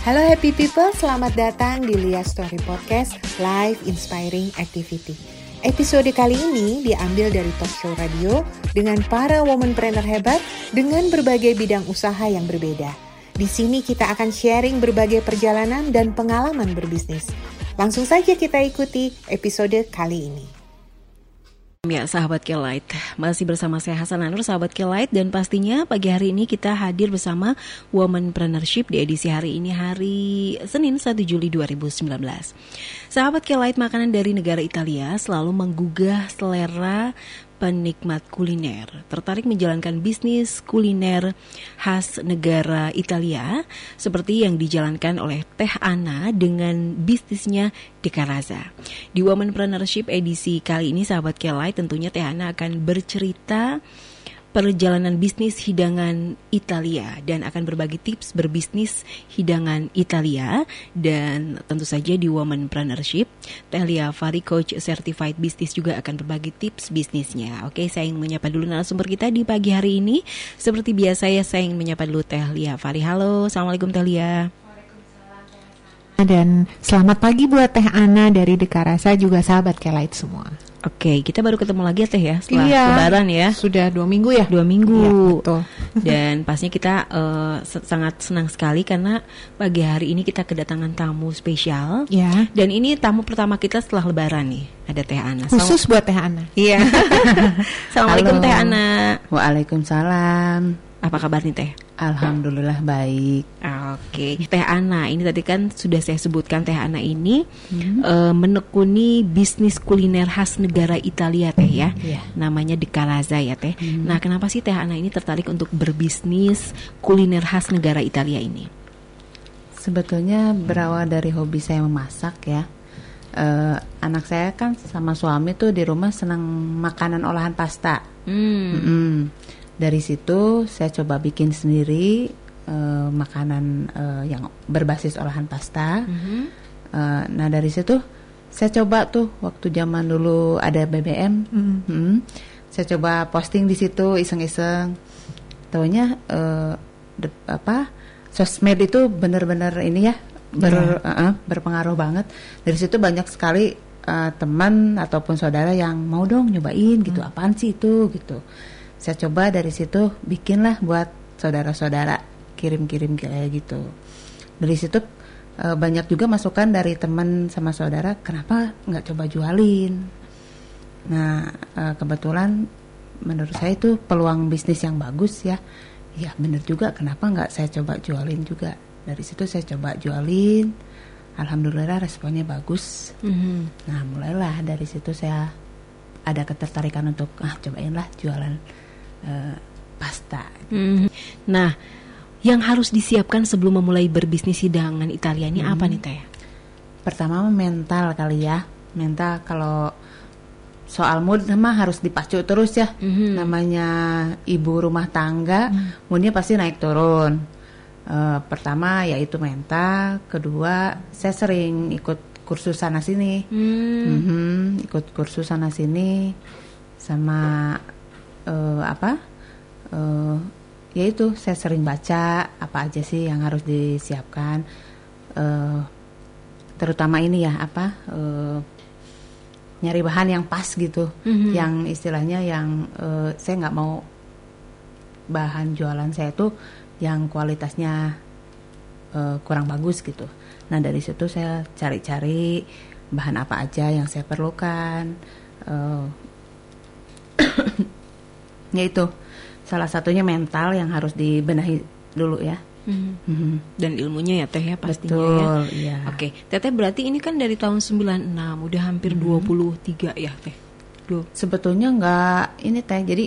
Halo happy people, selamat datang di Lia Story Podcast Live Inspiring Activity. Episode kali ini diambil dari talk show radio dengan para womanpreneur hebat dengan berbagai bidang usaha yang berbeda. Di sini kita akan sharing berbagai perjalanan dan pengalaman berbisnis. Langsung saja kita ikuti episode kali ini. Ya, sahabat Kelight, masih bersama saya Hasan Anur, sahabat Kelight, dan pastinya pagi hari ini kita hadir bersama Womanpreneurship di edisi hari ini, hari Senin 1 Juli 2019. Sahabat Kelight, makanan dari negara Italia selalu menggugah selera penikmat kuliner tertarik menjalankan bisnis kuliner khas negara Italia seperti yang dijalankan oleh Teh Ana dengan bisnisnya Dekaraza. Di Womanpreneurship edisi kali ini sahabat Kelai tentunya Teh Ana akan bercerita perjalanan bisnis hidangan Italia dan akan berbagi tips berbisnis hidangan Italia dan tentu saja di Womanpreneurship Telia Fari Coach Certified Business juga akan berbagi tips bisnisnya. Oke, saya ingin menyapa dulu narasumber kita di pagi hari ini. Seperti biasa ya, saya ingin menyapa dulu Tehlia Fari. Halo, Assalamualaikum Tehlia. Dan selamat pagi buat Teh Ana dari Dekarasa juga sahabat Kelight semua. Oke, kita baru ketemu lagi ya Teh ya setelah iya, Lebaran ya. Sudah dua minggu ya. Dua minggu. Iya, betul. Dan pastinya kita uh, sangat senang sekali karena pagi hari ini kita kedatangan tamu spesial. Ya. Dan ini tamu pertama kita setelah Lebaran nih. Ada Teh Ana. Khusus buat Teh Ana. Iya. Assalamualaikum Halo. Teh Ana. Waalaikumsalam. Apa kabar nih Teh? Alhamdulillah baik. Oke, Teh Ana ini tadi kan sudah saya sebutkan Teh Ana ini eh, menekuni bisnis kuliner khas negara Italia Teh ya. Iya. Namanya Decalaza ya Teh. Nah, kenapa sih Teh Ana ini tertarik untuk berbisnis kuliner khas negara Italia ini? Sebetulnya berawal dari hobi saya memasak ya. Eh, anak saya kan sama suami tuh di rumah senang makanan olahan pasta. Hmm. Mm-mm. Dari situ saya coba bikin sendiri eh, makanan eh, yang berbasis olahan pasta. Mhm. Eh, nah dari situ saya coba tuh waktu zaman dulu ada BBM, mm, saya coba posting di situ iseng-iseng. Taunya eh, de- apa sosmed itu benar-benar ini ya ber- eh, berpengaruh banget. Dari situ banyak sekali eh, teman ataupun saudara yang mau dong nyobain gitu, apaan sih itu gitu. Saya coba dari situ bikinlah buat saudara-saudara kirim-kirim kayak gitu. Dari situ eh, banyak juga masukan dari teman sama saudara, kenapa nggak coba jualin? Nah eh, kebetulan menurut saya itu peluang bisnis yang bagus ya. Ya bener juga, kenapa nggak saya coba jualin juga? Dari situ saya coba jualin, alhamdulillah responnya bagus. Mhm. Nah mulailah dari situ saya ada ketertarikan untuk ah cobainlah jualan eh, pasta. Mhm. Nah, yang harus disiapkan sebelum memulai berbisnis hidangan Italia ini apa nih Teh? Pertama mental kali ya, mental kalau soal mood mah harus dipacu terus ya. Mhm. Namanya ibu rumah tangga, moodnya pasti naik turun. Eh, pertama yaitu mental, kedua saya sering ikut kursus sana sini. Hmm. Mhm, ikut kursus sana sini sama eh, apa? Eh, yaitu saya sering baca apa aja sih yang harus disiapkan. Eh, terutama ini ya apa? eh, nyari bahan yang pas gitu, Mhm. yang istilahnya yang eh, saya nggak mau bahan jualan saya tuh yang kualitasnya eh, kurang bagus gitu. Nah dari situ saya cari-cari bahan apa aja yang saya perlukan. eh, yaitu salah satunya mental yang harus dibenahi dulu ya. Mhm. Mhm. Dan ilmunya ya Teh ya pastinya ya. Betul, iya. Oke, Teteh berarti ini kan dari tahun 96, udah hampir 23 ya, Teh. Duh. Sebetulnya nggak ini teh. Jadi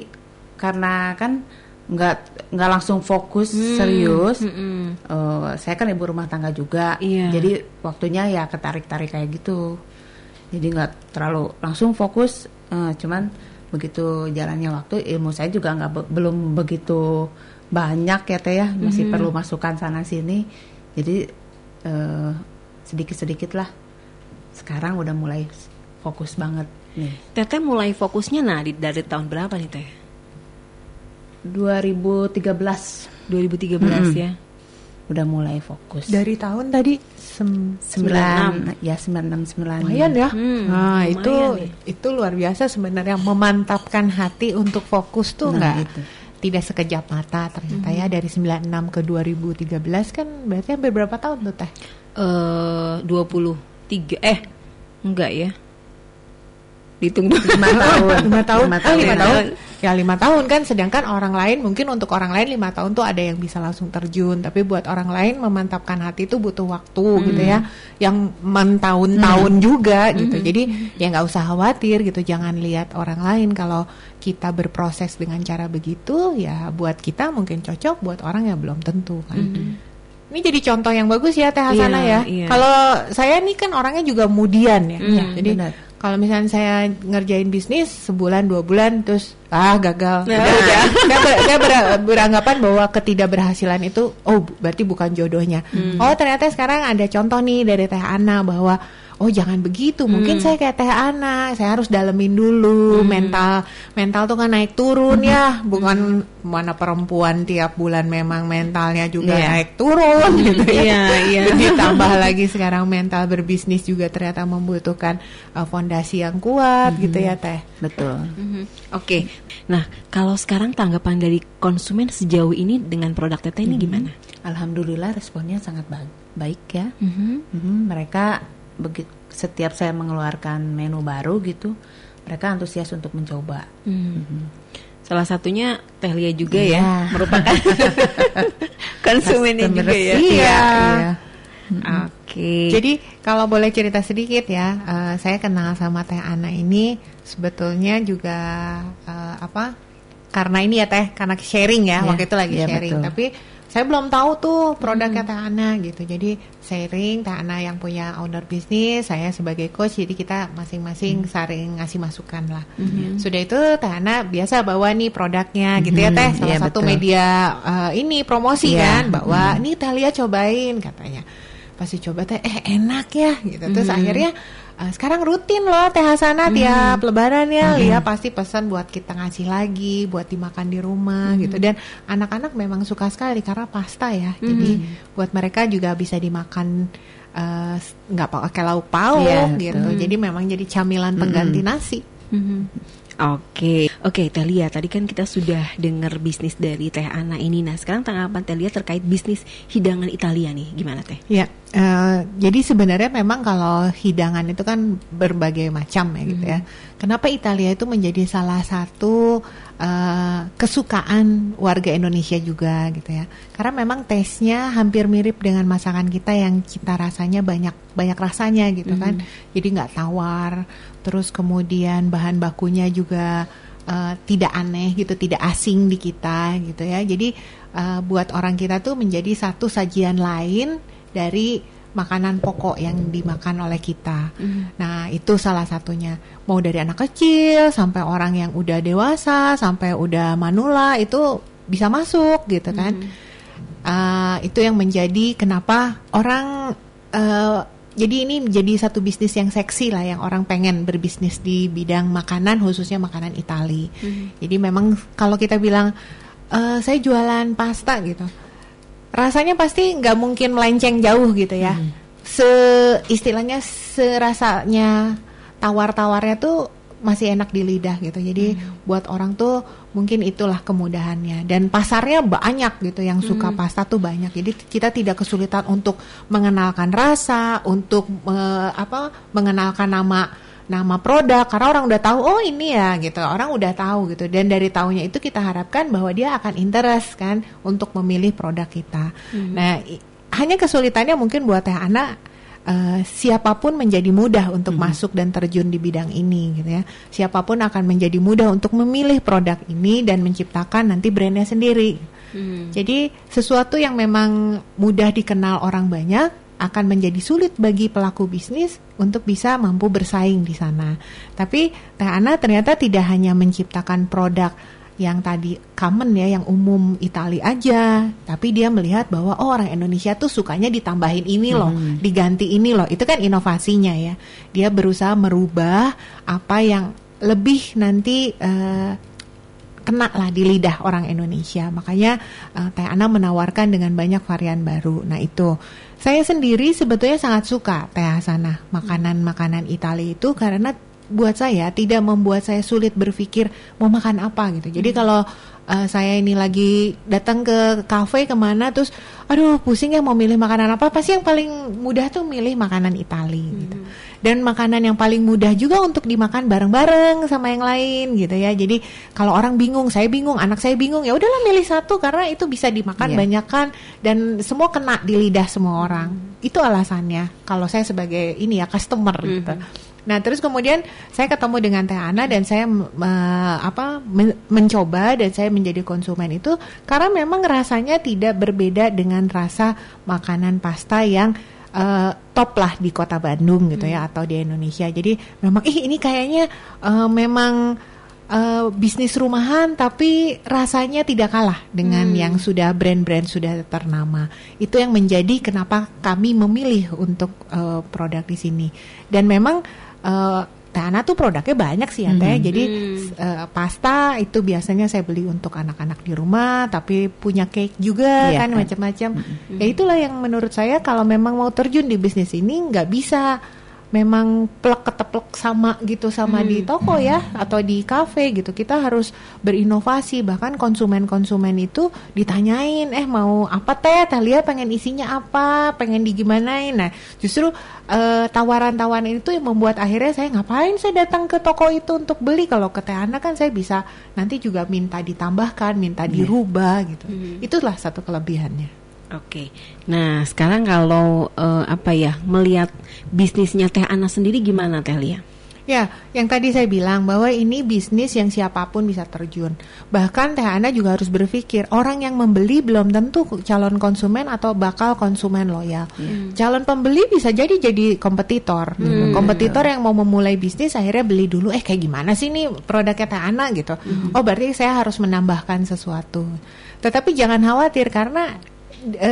karena kan nggak nggak langsung fokus serius. Mm-mm. Eh, saya kan ibu rumah tangga juga, Iya. jadi waktunya ya ketarik-tarik kayak gitu. Jadi nggak terlalu langsung fokus, eh, cuman begitu jalannya waktu ilmu saya juga nggak be- belum begitu banyak ya teh ya, masih perlu masukan sana sini. Jadi eh, sedikit-sedikit lah. Sekarang udah mulai fokus banget nih. Teteh mulai fokusnya nah di- dari tahun berapa nih, Teh? 2013 2013 ya. Udah mulai fokus. Dari tahun tadi sem sembilan ya sembilan enam sembilan. Lumayan ya. Hmm, nah lumayan itu nih. itu luar biasa sebenarnya memantapkan hati untuk fokus tuh Nah, nggak itu. tidak sekejap mata ternyata ya dari 96 ke 2013 kan berarti hampir berapa tahun tuh teh? Eh 23 eh enggak ya. Dihitung. Lima tahun. lima tahun, Lima Ah, tahun. lima tahun. Ya lima tahun kan, sedangkan orang lain mungkin untuk orang lain lima tahun tuh ada yang bisa langsung terjun, tapi buat orang lain memantapkan hati itu butuh waktu gitu ya, yang mentahun-tahun juga gitu. Jadi ya nggak usah khawatir gitu, jangan lihat orang lain kalau kita berproses dengan cara begitu, ya buat kita mungkin cocok, buat orang ya belum tentu kan. Ini jadi contoh yang bagus ya Teh Hasana Iya, ya. iya. Kalau saya nih kan orangnya juga kemudian ya. Hmm, Ya, jadi benar. Kalau misalnya saya ngerjain bisnis sebulan dua bulan terus ah gagal, Nah. Udah, udah. saya, ber- saya ber- beranggapan bahwa ketidakberhasilan itu oh berarti bukan jodohnya. Oh ternyata sekarang ada contoh nih dari Teh Ana bahwa oh jangan begitu, mungkin saya kayak Teh Ana, saya harus dalemin dulu mental mental tuh kan naik turun ya, bukan mana perempuan tiap bulan memang mentalnya juga Iya. naik turun gitu ya. Iya, iya. Ditambah lagi sekarang mental berbisnis juga ternyata membutuhkan uh, fondasi yang kuat gitu ya Teh. Betul. Mhm. Oke. Nah, kalau sekarang tanggapan dari konsumen sejauh ini dengan produk Teteh ini gimana? Alhamdulillah responnya sangat ba- baik ya. Mhm. Mhm, mereka begi- setiap saya mengeluarkan menu baru gitu, mereka antusias untuk mencoba. Hmm. Salah satunya Teh Lia juga Iya. ya, merupakan konsumennya juga ya. Iya. iya. Oke. Jadi kalau boleh cerita sedikit ya, eh, saya kenal sama Teh Ana ini sebetulnya juga eh, apa? Karena ini ya Teh, karena sharing ya, Iya, waktu itu lagi iya, sharing. betul. Tapi saya belum tahu tuh produknya Teh Ana gitu. Jadi sharing Teh Ana yang punya owner bisnis, saya sebagai coach. Jadi kita masing-masing saling ngasih masukan lah. Sudah itu Teh Ana biasa bawa nih produknya gitu ya Teh. Mhm, Salah iya, satu betul. media eh, ini promosi Iya. kan, bawa nih Teh Lia cobain katanya pasti coba teh eh enak ya gitu terus akhirnya eh, sekarang rutin loh teh Hasana tiap lebaran ya. Lia pasti pesan buat kita ngasih lagi buat dimakan di rumah gitu. Dan anak-anak memang suka sekali karena pasta ya. Jadi buat mereka juga bisa dimakan eh, nggak pakai lauk pauk Iya, gitu. betul. jadi memang jadi camilan pengganti nasi. Mhm. Oke, oke Teh Lia, tadi kan kita sudah dengar bisnis dari Teh Ana ini. Nah, sekarang tanggapan Teh Lia terkait bisnis hidangan Italia nih, gimana Teh? Ya, eh, jadi sebenarnya memang kalau hidangan itu kan berbagai macam ya gitu ya. Kenapa Italia itu menjadi salah satu eh, kesukaan warga Indonesia juga gitu ya? Karena memang tesnya hampir mirip dengan masakan kita yang cita rasanya banyak banyak rasanya gitu kan. Jadi nggak tawar. Terus kemudian bahan bakunya juga eh, tidak aneh gitu, tidak asing di kita gitu ya. Jadi eh, buat orang kita tuh menjadi satu sajian lain dari makanan pokok yang dimakan oleh kita. Nah, itu salah satunya. Mau dari anak kecil sampai orang yang udah dewasa, sampai udah manula itu bisa masuk gitu kan. Ah, itu yang menjadi kenapa orang eh, jadi ini jadi satu bisnis yang seksi lah yang orang pengen berbisnis di bidang makanan khususnya makanan Itali. Jadi memang kalau kita bilang eh, saya jualan pasta gitu, rasanya pasti nggak mungkin melenceng jauh gitu ya. Se istilahnya serasanya tawar-tawarnya tuh masih enak di lidah gitu. Jadi buat orang tuh mungkin itulah kemudahannya dan pasarnya banyak gitu yang suka pasta tuh banyak. Jadi kita tidak kesulitan untuk mengenalkan rasa, untuk eh, apa mengenalkan nama nama produk karena orang udah tahu oh ini ya gitu. Orang udah tahu gitu dan dari tahunya itu kita harapkan bahwa dia akan interest kan untuk memilih produk kita. Nah, i- hanya kesulitannya mungkin buat Teh Ana eh, siapa pun menjadi mudah untuk masuk dan terjun di bidang ini gitu ya. Siapa pun akan menjadi mudah untuk memilih produk ini dan menciptakan nanti brandnya sendiri. Jadi sesuatu yang memang mudah dikenal orang banyak akan menjadi sulit bagi pelaku bisnis untuk bisa mampu bersaing di sana. Tapi Teh Ana ternyata tidak hanya menciptakan produk yang tadi common ya, yang umum Itali aja, tapi dia melihat bahwa oh orang Indonesia tuh sukanya ditambahin ini loh, diganti ini loh. Itu kan inovasinya ya. Dia berusaha merubah apa yang lebih nanti eh, kena lah di lidah orang Indonesia. Makanya uh, Teh Ana menawarkan dengan banyak varian baru. Nah itu saya sendiri sebetulnya sangat suka Teh Hasanah makanan-makanan Italia itu karena buat saya tidak membuat saya sulit berpikir mau makan apa gitu. Jadi hmm. kalau uh, saya ini lagi datang ke kafe ke mana terus aduh pusing ya mau milih makanan apa pasti yang paling mudah tuh milih makanan Itali hmm. gitu dan makanan yang paling mudah juga untuk dimakan bareng-bareng sama yang lain gitu ya jadi kalau orang bingung saya bingung anak saya bingung ya udahlah milih satu karena itu bisa dimakan yeah. banyak kan dan semua kena di lidah semua orang hmm. itu alasannya kalau saya sebagai ini ya customer hmm. gitu Nah, terus kemudian saya ketemu dengan Teh Ana dan saya uh, apa men mencoba dan saya menjadi konsumen itu karena memang rasanya tidak berbeda dengan rasa makanan pasta yang uh, top lah di Kota Bandung gitu ya hmm. atau di Indonesia. Jadi memang ih ini kayaknya uh, memang uh, bisnis rumahan tapi rasanya tidak kalah dengan hmm. yang sudah brand-brand sudah ternama. Itu yang menjadi kenapa kami memilih untuk uh, produk di sini. Dan memang uh, Tana tuh produknya banyak sih ya teh. Hmm. Jadi uh, pasta itu biasanya saya beli untuk anak-anak di rumah, tapi punya cake juga iya, kan, kan macam-macam. Hmm. Ya itulah yang menurut saya kalau memang mau terjun di bisnis ini nggak bisa memang plek keteplek sama gitu sama hmm. di toko ya atau di kafe gitu. Kita harus berinovasi. Bahkan konsumen-konsumen itu ditanyain eh mau apa teh? Teh lihat pengen isinya apa? Pengen digimanain? Nah justru uh, tawaran-tawaran itu yang membuat akhirnya saya ngapain saya datang ke toko itu untuk beli? Kalau ke teh anak kan saya bisa nanti juga minta ditambahkan minta iya. dirubah gitu. Hmm. itulah satu kelebihannya Oke. Nah, sekarang kalau uh, apa ya melihat bisnisnya Teh Ana sendiri gimana Teh Lia? Ya, yang tadi saya bilang bahwa ini bisnis yang siapa pun bisa terjun. Bahkan Teh Ana juga harus berpikir orang yang membeli belum tentu calon konsumen atau bakal konsumen loyal. Hmm. Calon pembeli bisa jadi jadi kompetitor. Hmm. Kompetitor yang mau memulai bisnis akhirnya beli dulu. Eh kayak gimana sih nih produknya Teh Ana gitu. Hmm. Oh berarti saya harus menambahkan sesuatu. Tetapi jangan khawatir karena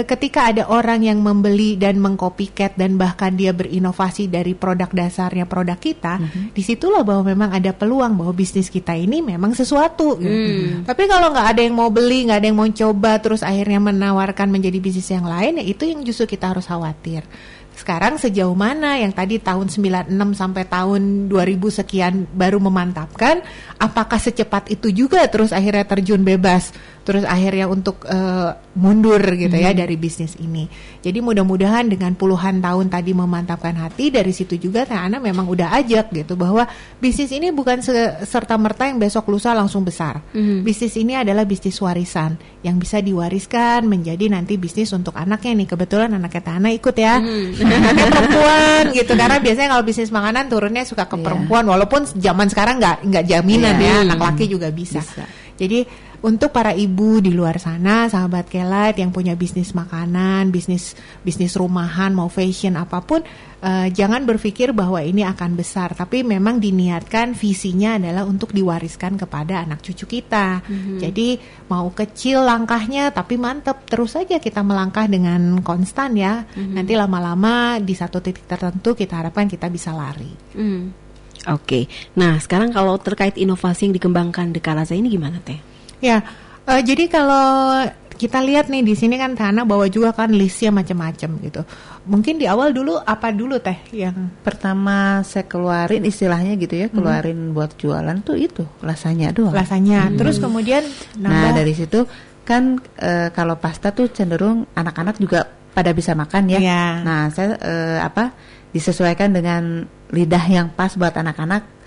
ketika ada orang yang membeli dan mengcopycat dan bahkan dia berinovasi dari produk dasarnya produk kita, mm-hmm. di situlah bahwa memang ada peluang bahwa bisnis kita ini memang sesuatu. Gitu. Mm. Tapi kalau nggak ada yang mau beli, nggak ada yang mau coba, terus akhirnya menawarkan menjadi bisnis yang lain, ya itu yang justru kita harus khawatir. Sekarang sejauh mana yang tadi tahun 96 sampai tahun 2000 sekian baru memantapkan, apakah secepat itu juga terus akhirnya terjun bebas? terus akhirnya untuk uh, mundur gitu ya hmm. ya dari bisnis ini. Jadi mudah-mudahan dengan puluhan tahun tadi memantapkan hati dari situ juga Teh Ana memang udah ajak gitu bahwa bisnis ini bukan serta merta yang besok lusa langsung besar. Hmm. Bisnis ini adalah bisnis warisan yang bisa diwariskan menjadi nanti bisnis untuk anaknya nih. Kebetulan anaknya Teh Ana ikut ya. Hmm. Anaknya perempuan gitu karena biasanya kalau bisnis makanan turunnya suka ke yeah. perempuan walaupun zaman sekarang nggak nggak jaminan yeah. ya anak laki juga bisa. bisa. Jadi untuk para ibu di luar sana, sahabat Kelat yang punya bisnis makanan, bisnis bisnis rumahan, mau fashion apa pun, uh, jangan berpikir bahwa ini akan besar, tapi memang diniatkan visinya adalah untuk diwariskan kepada anak cucu kita. Mm-hmm. Jadi mau kecil langkahnya, tapi mantep terus saja kita melangkah dengan konstan ya. Mm-hmm. Nanti lama-lama di satu titik tertentu kita harapkan kita bisa lari. Mm. Oke, okay. nah sekarang kalau terkait inovasi yang dikembangkan di Karaza ini gimana teh? Ya, uh, jadi kalau kita lihat nih di sini kan Tana bawa juga kan listnya macam-macam gitu. Mungkin di awal dulu apa dulu teh yang pertama saya keluarin istilahnya gitu ya, keluarin hmm. buat jualan tuh itu lasanya doang. Lasanya. Hmm. Terus kemudian nambah. Nah, dari situ kan e, kalau pasta tuh cenderung anak-anak juga pada bisa makan ya. ya. Nah, saya e, apa disesuaikan dengan lidah yang pas buat anak-anak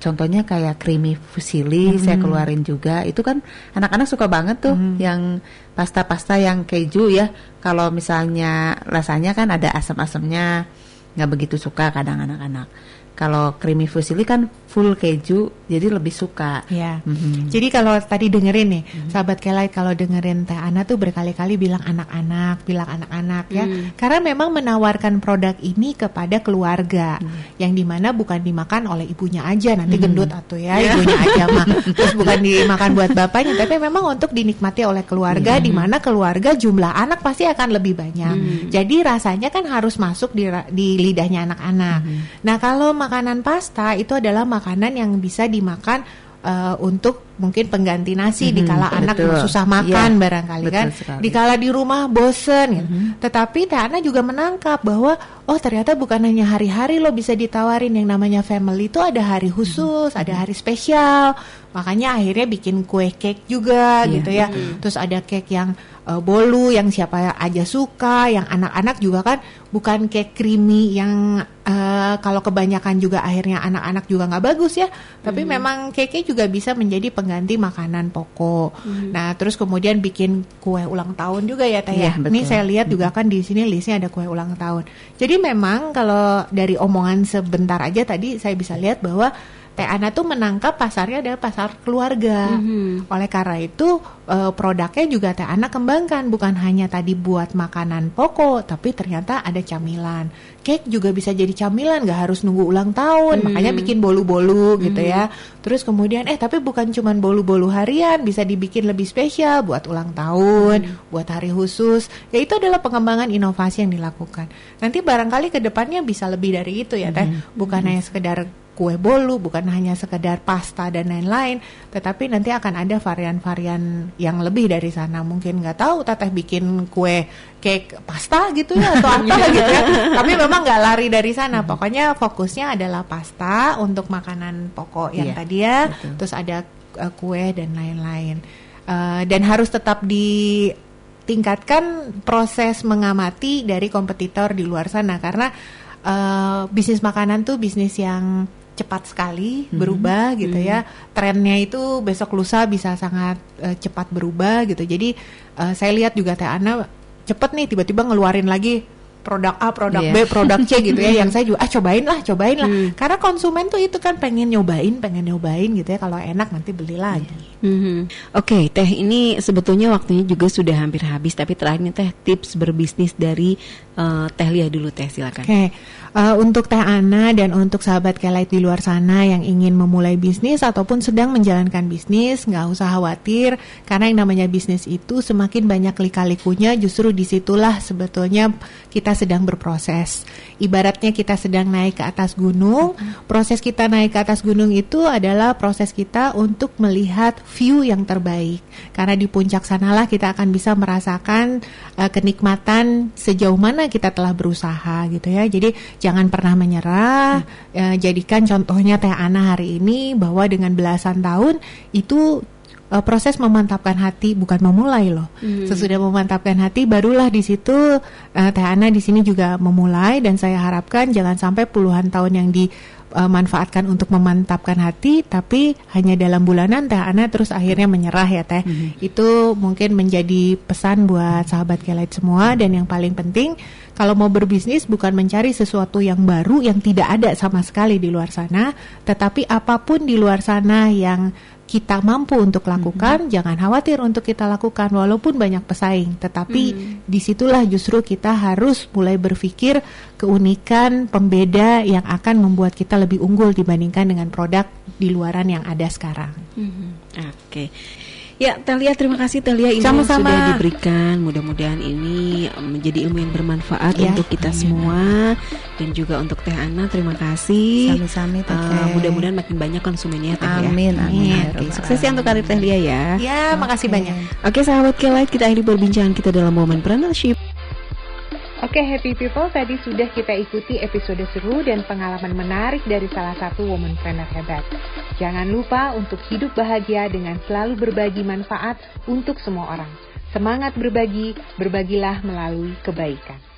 contohnya kayak creamy fusilli mm-hmm. saya keluarin juga itu kan anak-anak suka banget tuh mm-hmm. yang pasta-pasta yang keju ya kalau misalnya rasanya kan ada asam-asamnya nggak begitu suka kadang anak-anak kalau creamy fusilli kan full keju, jadi lebih suka. Ya. Mm-hmm. Jadi kalau tadi dengerin nih, mm-hmm. sahabat Kelai kalau dengerin Teh Ana tuh berkali-kali bilang anak-anak, bilang anak-anak ya. Mm. Karena memang menawarkan produk ini kepada keluarga mm. yang di mana bukan dimakan oleh ibunya aja nanti mm. gendut atau ya yeah. ibunya aja mah. Terus bukan dimakan buat bapaknya, tapi memang untuk dinikmati oleh keluarga mm. di mana keluarga jumlah anak pasti akan lebih banyak. Mm. Jadi rasanya kan harus masuk di di lidahnya anak-anak. Mm. Nah, kalau makanan pasta itu adalah makanan yang bisa dimakan uh, untuk mungkin pengganti nasi Mhm, dikala anak betul. susah makan Iya, barangkali betul kan sekali. dikala di rumah bosen gitu. Mhm. tetapi Teh Ana juga menangkap bahwa oh ternyata bukan hanya hari-hari lo bisa ditawarin yang namanya family itu ada hari khusus ada hari spesial makanya akhirnya bikin kue cake juga Iya. gitu ya terus ada cake yang uh, bolu yang siapa aja suka yang anak-anak juga kan bukan cake creamy yang uh, kalau kebanyakan juga akhirnya anak-anak juga nggak bagus ya. Tapi memang cake juga bisa menjadi pengganti makanan pokok. Nah terus kemudian bikin kue ulang tahun juga ya teh ya? Iya, ini saya lihat juga kan di sini listnya ada kue ulang tahun. Jadi memang kalau dari omongan sebentar aja tadi saya bisa lihat bahwa Teh Ana tuh menangkap pasarnya adalah pasar keluarga. Oleh karena itu eh, produknya juga Teh Ana kembangkan bukan hanya tadi buat makanan pokok, tapi ternyata ada camilan. Cake juga bisa jadi camilan, nggak harus nunggu ulang tahun. Makanya bikin bolu-bolu gitu ya. Terus kemudian eh tapi bukan cuman bolu-bolu harian, bisa dibikin lebih spesial buat ulang tahun, buat hari khusus. Ya itu adalah pengembangan inovasi yang dilakukan. Nanti barangkali ke depannya bisa lebih dari itu ya Teh. Bukan hanya sekedar kue bolu bukan hanya sekedar pasta dan lain-lain tetapi nanti akan ada varian-varian yang lebih dari sana. Mungkin nggak tahu teteh bikin kue cake pasta gitu ya atau apa gitu ya. Tapi memang nggak lari dari sana. Pokoknya fokusnya adalah pasta untuk makanan pokok yang Iya, tadi ya. betul. terus ada uh, kue dan lain-lain. Uh, dan harus tetap ditingkatkan proses mengamati dari kompetitor di luar sana. Karena uh, bisnis makanan tuh bisnis yang cepat sekali berubah gitu ya. Trennya itu besok lusa bisa sangat uh, cepat berubah gitu. Jadi uh, saya lihat juga Teh Ana cepet nih tiba-tiba ngeluarin lagi produk A, produk Iya. B, produk C gitu ya yang saya juga ah cobain lah, cobain lah. Karena konsumen tuh itu kan pengen nyobain, pengen nyobain gitu ya. Kalau enak nanti beli lagi. Mhm. Oke, Teh ini sebetulnya waktunya juga sudah hampir habis, tapi terakhirnya Teh tips berbisnis dari eh, Teh Lia dulu Teh silakan. Oke, eh, untuk Teh Ana dan untuk sahabat Kelight di luar sana yang ingin memulai bisnis ataupun sedang menjalankan bisnis, nggak usah khawatir karena yang namanya bisnis itu semakin banyak lika-likunya, justru di situlah sebetulnya kita sedang berproses. Ibaratnya kita sedang naik ke atas gunung, proses kita naik ke atas gunung itu adalah proses kita untuk melihat view yang terbaik. Karena di puncak sanalah kita akan bisa merasakan eh, kenikmatan sejauh mana kita telah berusaha gitu ya. Jadi jangan pernah menyerah. Eh, jadikan contohnya Teh Ana hari ini bahwa dengan belasan tahun itu eh, proses memantapkan hati bukan memulai loh. Sesudah memantapkan hati barulah di situ eh, Teh Ana di sini juga memulai dan saya harapkan jangan sampai puluhan tahun yang dimanfaatkan untuk memantapkan hati tapi hanya dalam bulanan Teh Ana terus akhirnya menyerah ya Teh. Itu mungkin menjadi pesan buat sahabat Kelight semua dan yang paling penting kalau mau berbisnis bukan mencari sesuatu yang baru yang tidak ada sama sekali di luar sana, tetapi apa pun di luar sana yang kita mampu untuk lakukan, jangan khawatir untuk kita lakukan walaupun banyak pesaing, tetapi di situlah justru kita harus mulai berpikir keunikan pembeda yang akan membuat kita lebih unggul dibandingkan dengan produk di luaran yang ada sekarang. Mhm. Oke. Ya, Telia terima kasih Telia ilmu yang Sama-sama. sudah diberikan. Mudah-mudahan ini um, menjadi ilmu yang bermanfaat Ya, untuk kita amin. semua dan juga untuk Teh Ana terima kasih. Sami-sami, Teh Uh, Teh. mudah-mudahan makin banyak konsumennya Teh ya. Amin, amin. Oke, Rabbal sukses ya untuk karir Teh Lia ya. Ya, makasih banyak. Oke sahabat Kelight, kita akhiri perbincangan kita dalam momen Preneurship. Oke happy people, tadi sudah kita ikuti episode seru dan pengalaman menarik dari salah satu womanpreneur hebat. Jangan lupa untuk hidup bahagia dengan selalu berbagi manfaat untuk semua orang. Semangat berbagi, berbagilah melalui kebaikan.